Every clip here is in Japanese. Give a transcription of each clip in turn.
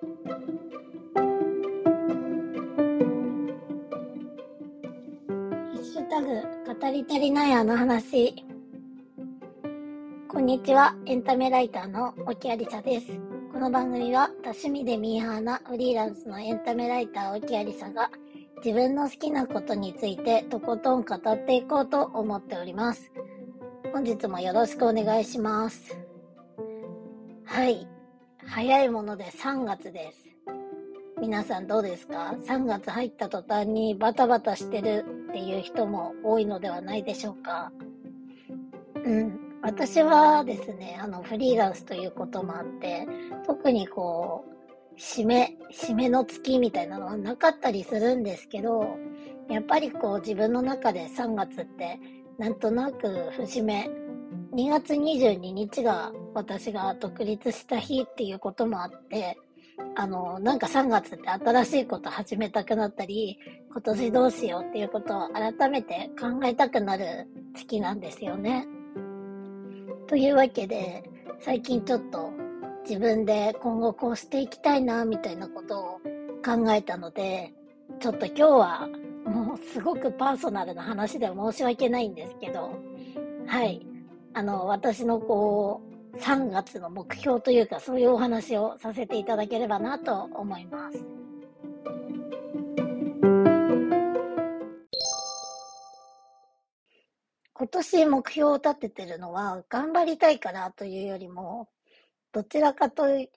ハッシュタグ、語り足りないあの話。こんにちは、エンタメライターの沖有沙です。この番組は、多趣味でミーハーなフリーランスのエンタメライター沖有沙が、自分の好きなことについてとことん語っていこうと思っております。本日もよろしくお願いします。はい。早いもので3月です。皆さんどうですか ?3 月入った途端にバタバタしてるっていう人も多いのではないでしょうか？うん。私はですね、あの、フリーランスということもあって、特にこう、締め、締めの月みたいなのはなかったりするんですけど、やっぱりこう自分の中で3月ってなんとなく節目、2月22日が私が独立した日っていうこともあって、あの、なんか3月って新しいこと始めたくなったり、今年どうしようっていうことを改めて考えたくなる月なんですよね。というわけで、最近ちょっと自分で今後こうしていきたいな、みたいなことを考えたので、ちょっと今日はもうすごくパーソナルな話で申し訳ないんですけど、はい。あの、私のこう、3月の目標というか、そういうお話をさせていただければなと思います。今年目標を立ててるのは、頑張りたいからというよりも、どちらかとい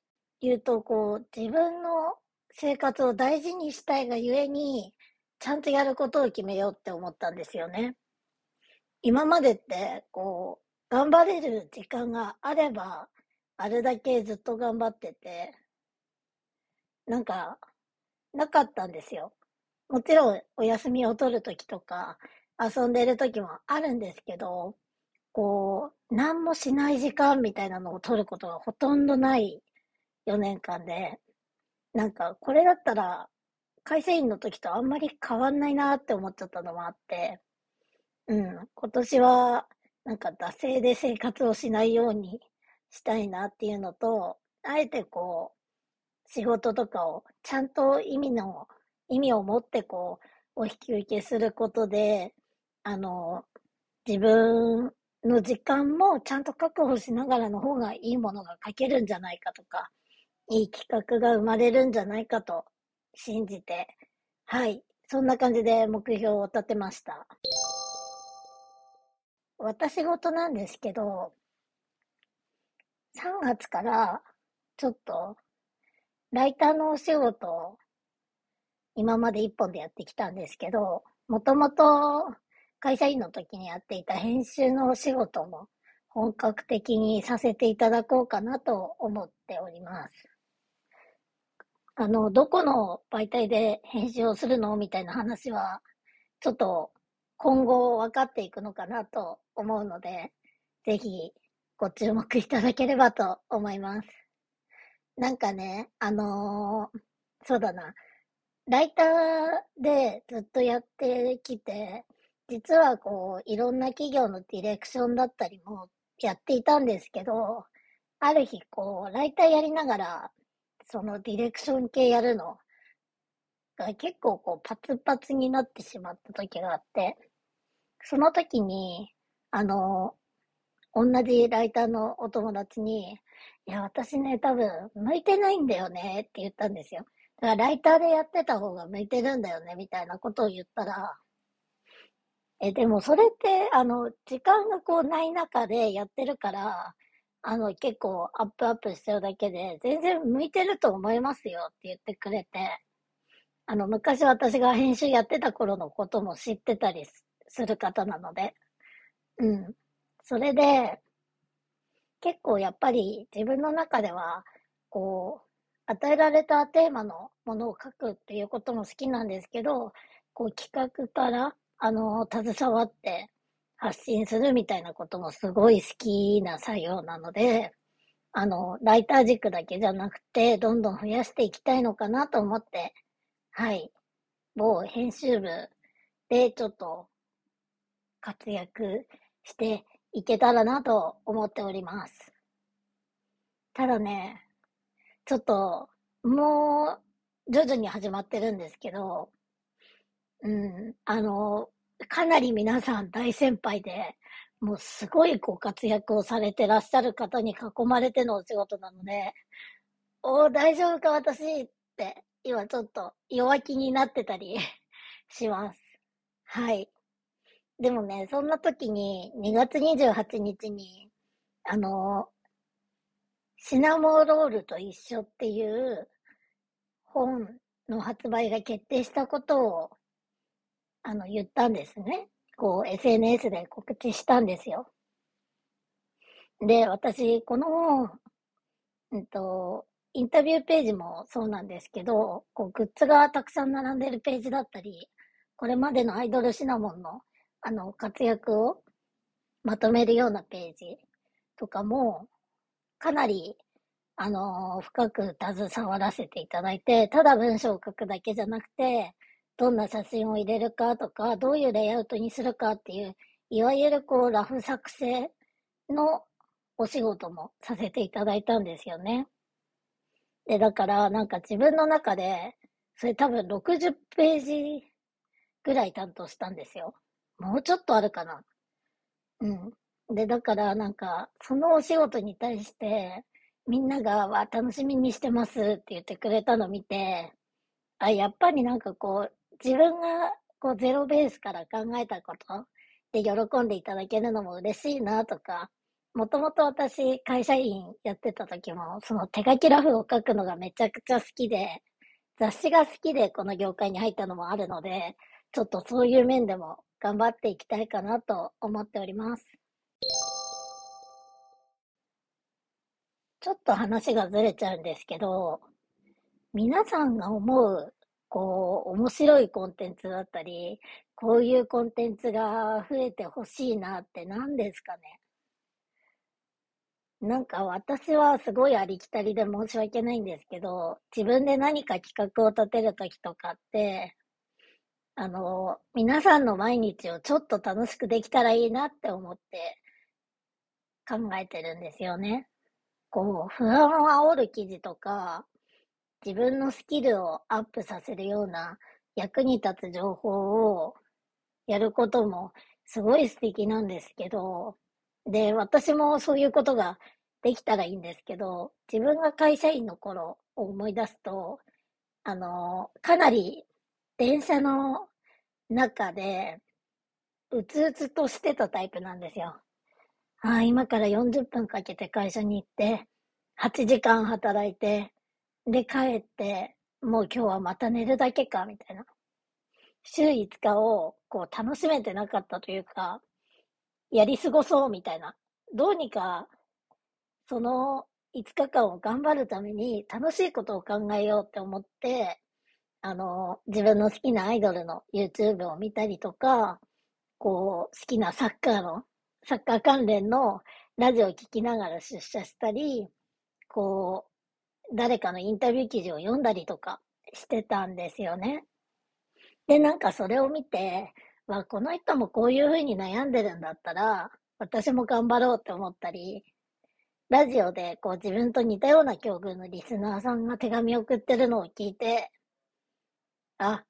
うと、こう、自分の生活を大事にしたいがゆえに、ちゃんとやることを決めようって思ったんですよね。今までって、こう、頑張れる時間があれば、あれだけずっと頑張ってて、なんか、なかったんですよ。もちろん、お休みを取るときとか、遊んでるときもあるんですけど、こう、何もしない時間みたいなのを取ることがほとんどない4年間で、なんか、これだったら、会社員の時とあんまり変わんないなって思っちゃったのもあって、うん、今年はなんか惰性で生活をしないようにしたいなっていうのと、あえてこう、仕事とかをちゃんと意味の、意味を持ってこう、お引き受けすることで、あの、自分の時間もちゃんと確保しながらの方がいいものが書けるんじゃないかとか、いい企画が生まれるんじゃないかと信じて、はい、そんな感じで目標を立てました。私事なんですけど、3月からちょっとライターのお仕事を今まで一本でやってきたんですけど、もともと会社員の時にやっていた編集のお仕事も本格的にさせていただこうかなと思っております。あの、どこの媒体で編集をするの？みたいな話は、ちょっと今後分かっていくのかなと思うので、ぜひご注目いただければと思います。なんかね、あのー、そうだな、ライターでずっとやってきて、実はこう、いろんな企業のディレクションだったりもやっていたんですけど、ある日こう、ライターやりながら、そのディレクション系やるのが結構こう、パツパツになってしまった時があって、その時に、あの、同じライターのお友達に、いや、私ね、多分、向いてないんだよねって言ったんですよ。だから、ライターでやってた方が向いてるんだよね、みたいなことを言ったら、え、でもそれって、あの、時間がこうない中でやってるから、あの、結構アップアップしちゃうだけで、全然向いてると思いますよって言ってくれて、あの、昔私が編集やってた頃のことも知ってたりする方なので、うん。それで、結構やっぱり自分の中では、こう、与えられたテーマのものを書くっていうことも好きなんですけど、こう企画から、あの、携わって発信するみたいなこともすごい好きな作業なので、あの、ライター軸だけじゃなくて、どんどん増やしていきたいのかなと思って、はい。某編集部でちょっと活躍していけたらなと思っております。ただね、ちょっともう、徐々に始まってるんですけど、うん、あの、かなり皆さん大先輩で、もうすごいご活躍をされてらっしゃる方に囲まれてのお仕事なので、お大丈夫か私って、今ちょっと弱気になってたり します。はい。でもね、そんな時に2月28日に、あの、シナモロールと一緒っていう本の発売が決定したことを、あの、言ったんですね。こう、SNS で告知したんですよ。で、私、この本、うんと、インタビューページもそうなんですけど、こう、グッズがたくさん並んでるページだったり、これまでのアイドルシナモンの、あの、活躍をまとめるようなページとかも、かなり、あの、深く携わらせていただいて、ただ文章を書くだけじゃなくて、どんな写真を入れるかとか、どういうレイアウトにするかっていう、いわゆるこう、ラフ作成のお仕事もさせていただいたんですよね。で、だからなんか自分の中で、それ多分60ページぐらい担当したんですよ。もうちょっとあるかな。うん。で、だからなんか、そのお仕事に対して、みんなが、わ、楽しみにしてますって言ってくれたのを見て、あ、やっぱりなんかこう、自分がこうゼロベースから考えたことで喜んでいただけるのも嬉しいなとか、もともと私、会社員やってた時も、その手書きラフを書くのがめちゃくちゃ好きで、雑誌が好きでこの業界に入ったのもあるので、ちょっとそういう面でも頑張っていきたいかなと思っております。ちょっと話がずれちゃうんですけど、皆さんが思う、こう、面白いコンテンツだったり、こういうコンテンツが増えてほしいなって何ですかねなんか私はすごいありきたりで申し訳ないんですけど、自分で何か企画を立てるときとかって、あの、皆さんの毎日をちょっと楽しくできたらいいなって思って考えてるんですよね。こう、不安を煽る記事とか、自分のスキルをアップさせるような役に立つ情報をやることもすごい素敵なんですけど、で、私もそういうことができたらいいんですけど、自分が会社員の頃を思い出すと、あの、かなり電車の中で、うつうつとしてたタイプなんですよ。ああ、今から40分かけて会社に行って、8時間働いて、で帰って、もう今日はまた寝るだけか、みたいな。週5日をこう楽しめてなかったというか、やり過ごそうみたいな。どうにか、その5日間を頑張るために楽しいことを考えようって思って、あの、自分の好きなアイドルの YouTube を見たりとか、こう、好きなサッカーの、サッカー関連のラジオを聞きながら出社したり、こう、誰かのインタビュー記事を読んだりとかしてたんですよね。で、なんかそれを見て、わ、この人もこういうふうに悩んでるんだったら、私も頑張ろうって思ったり、ラジオでこう自分と似たような境遇のリスナーさんが手紙を送ってるのを聞いて、あ、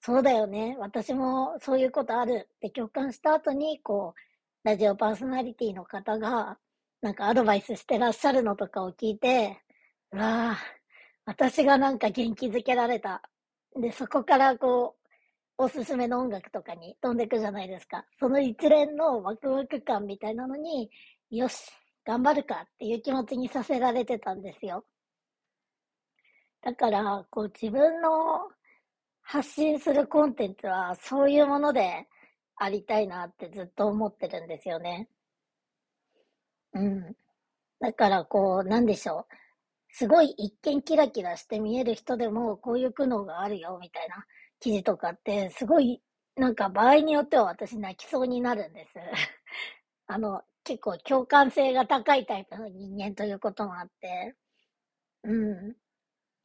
そうだよね。私もそういうことあるって共感した後に、こう、ラジオパーソナリティの方が、なんかアドバイスしてらっしゃるのとかを聞いて、わあ、私がなんか元気づけられた。で、そこからこう、おすすめの音楽とかに飛んでくじゃないですか。その一連のワクワク感みたいなのに、よし、頑張るかっていう気持ちにさせられてたんですよ。だから、こう自分の発信するコンテンツはそういうものでありたいなってずっと思ってるんですよね。うん。だからこう、なんでしょう。すごい一見キラキラして見える人でもこういう苦悩があるよみたいな記事とかって、すごい、なんか場合によっては私泣きそうになるんです。あの、結構共感性が高いタイプの人間ということもあって、うん。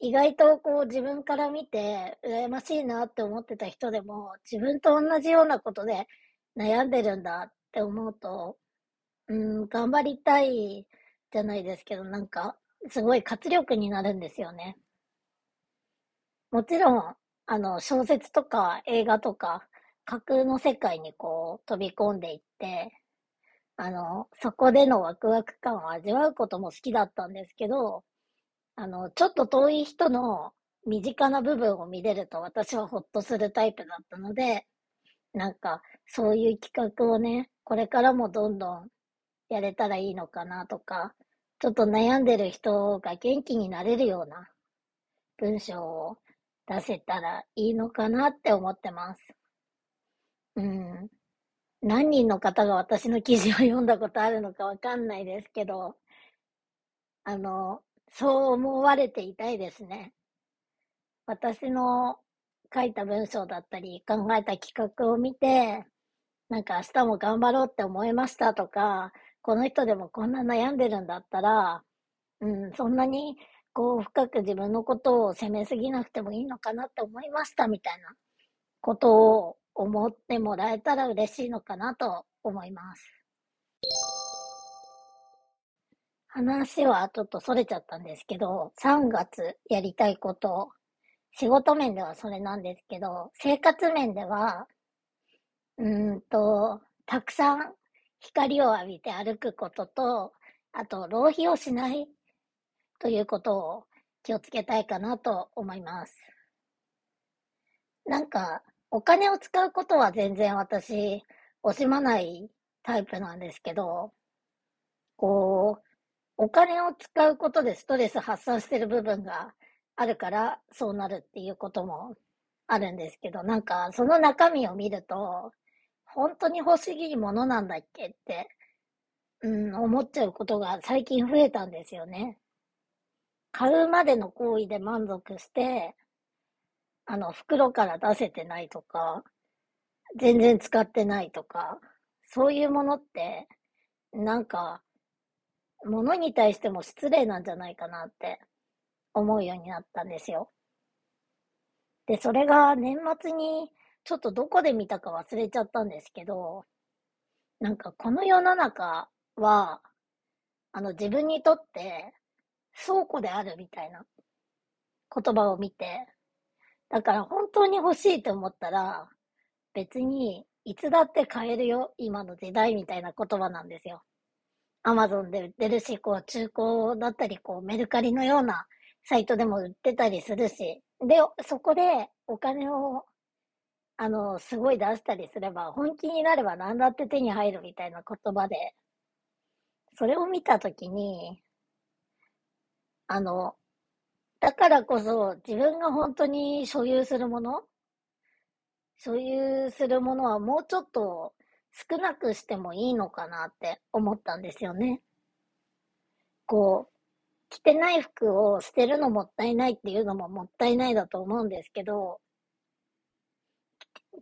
意外とこう自分から見て羨ましいなって思ってた人でも自分と同じようなことで悩んでるんだって思うと、うん、頑張りたいじゃないですけど、なんかすごい活力になるんですよね。もちろん、あの、小説とか映画とか、架空の世界にこう飛び込んでいって、あの、そこでのワクワク感を味わうことも好きだったんですけど、あの、ちょっと遠い人の身近な部分を見れると私はホッとするタイプだったので、なんか、そういう企画をね、これからもどんどんやれたらいいのかなとか、ちょっと悩んでる人が元気になれるような文章を出せたらいいのかなって思ってます。うん。何人の方が私の記事を読んだことあるのかわかんないですけど、あの、そう思われていたいですね。私の書いた文章だったり、考えた企画を見て、なんか明日も頑張ろうって思いましたとか、この人でもこんな悩んでるんだったら、うん、そんなにこう深く自分のことを責めすぎなくてもいいのかなって思いましたみたいなことを思ってもらえたら嬉しいのかなと思います。話はちょっとそれちゃったんですけど、3月やりたいこと仕事面ではそれなんですけど、生活面では、うんと、たくさん光を浴びて歩くことと、あと、浪費をしないということを気をつけたいかなと思います。なんか、お金を使うことは全然私、惜しまないタイプなんですけど、こう、お金を使うことでストレス発散してる部分があるからそうなるっていうこともあるんですけど、なんかその中身を見ると、本当に欲しいものなんだっけって、うん、思っちゃうことが最近増えたんですよね。買うまでの行為で満足して、あの、袋から出せてないとか、全然使ってないとか、そういうものって、なんか、物に対しても失礼なんじゃないかなって思うようになったんですよ。で、それが年末にちょっとどこで見たか忘れちゃったんですけど、なんかこの世の中は、あの自分にとって倉庫であるみたいな言葉を見て、だから本当に欲しいと思ったら、別にいつだって買えるよ、今の時代みたいな言葉なんですよ。アマゾンで売ってるし、こう中古だったり、こうメルカリのようなサイトでも売ってたりするし、で、そこでお金を、あの、すごい出したりすれば、本気になれば何だって手に入るみたいな言葉で、それを見たときに、あの、だからこそ自分が本当に所有するもの所有するものはもうちょっと少なくしてもいいのかなって思ったんですよね。こう、着てない服を捨てるのもったいないっていうのももったいないだと思うんですけど、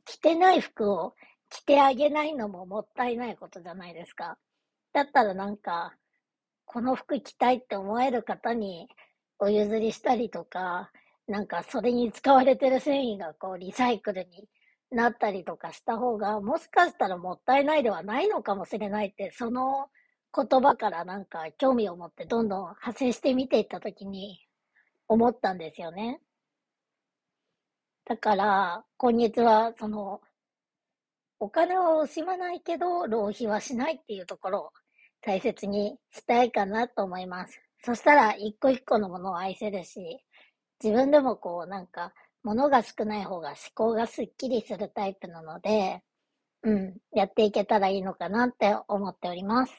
着てない服を着てあげないのももったいないことじゃないですか。だったらなんか、この服着たいって思える方にお譲りしたりとか、なんかそれに使われてる繊維がこうリサイクルになったりとかした方が、もしかしたらもったいないではないのかもしれないって、その言葉からなんか興味を持ってどんどん派生して見ていったときに思ったんですよね。だから、今月はその、お金は惜しまないけど、浪費はしないっていうところを大切にしたいかなと思います。そしたら、一個一個のものを愛せるし、自分でもこう、なんか、物が少ない方が思考がすっきりするタイプなので、うん、やっていけたらいいのかなって思っております。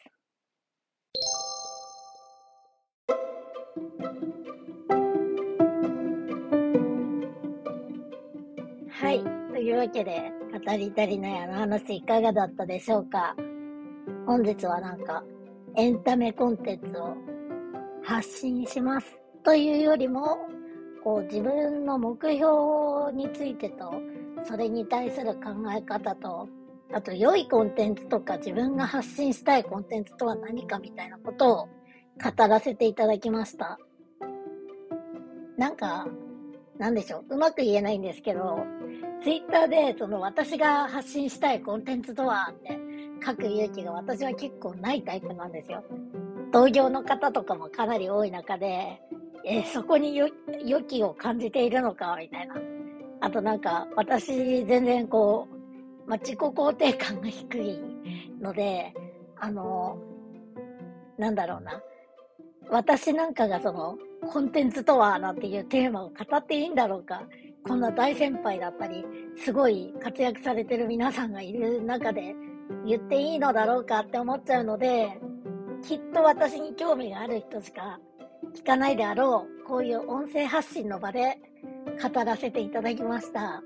はい。というわけで、語り足りないあの話いかがだったでしょうか？本日はなんか、エンタメコンテンツを発信しますというよりも、こう自分の目標についてと、それに対する考え方と、あと良いコンテンツとか自分が発信したいコンテンツとは何かみたいなことを語らせていただきました。なんか、なんでしょう、うまく言えないんですけど、ツイッターでその私が発信したいコンテンツとはって書く勇気が私は結構ないタイプなんですよ。同業の方とかもかなり多い中で、えー、そこによ、良きを感じているのか、みたいな。あとなんか、私、全然こう、まあ、自己肯定感が低いので、あの、なんだろうな。私なんかがその、コンテンツとはなんていうテーマを語っていいんだろうか。こんな大先輩だったり、すごい活躍されてる皆さんがいる中で言っていいのだろうかって思っちゃうので、きっと私に興味がある人しか聞かないであろう、こういう音声発信の場で語らせていただきました。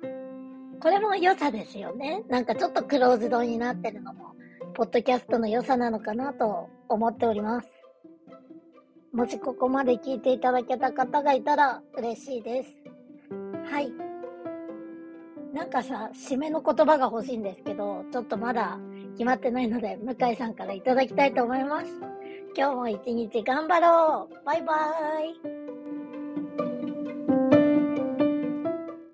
これも良さですよね。なんかちょっとクローズドになってるのも、ポッドキャストの良さなのかなと思っております。もしここまで聞いていただけた方がいたら嬉しいです。はい。なんかさ、締めの言葉が欲しいんですけど、ちょっとまだ決まってないので、向井さんからいただきたいと思います。今日も一日頑張ろう。バイバーイ。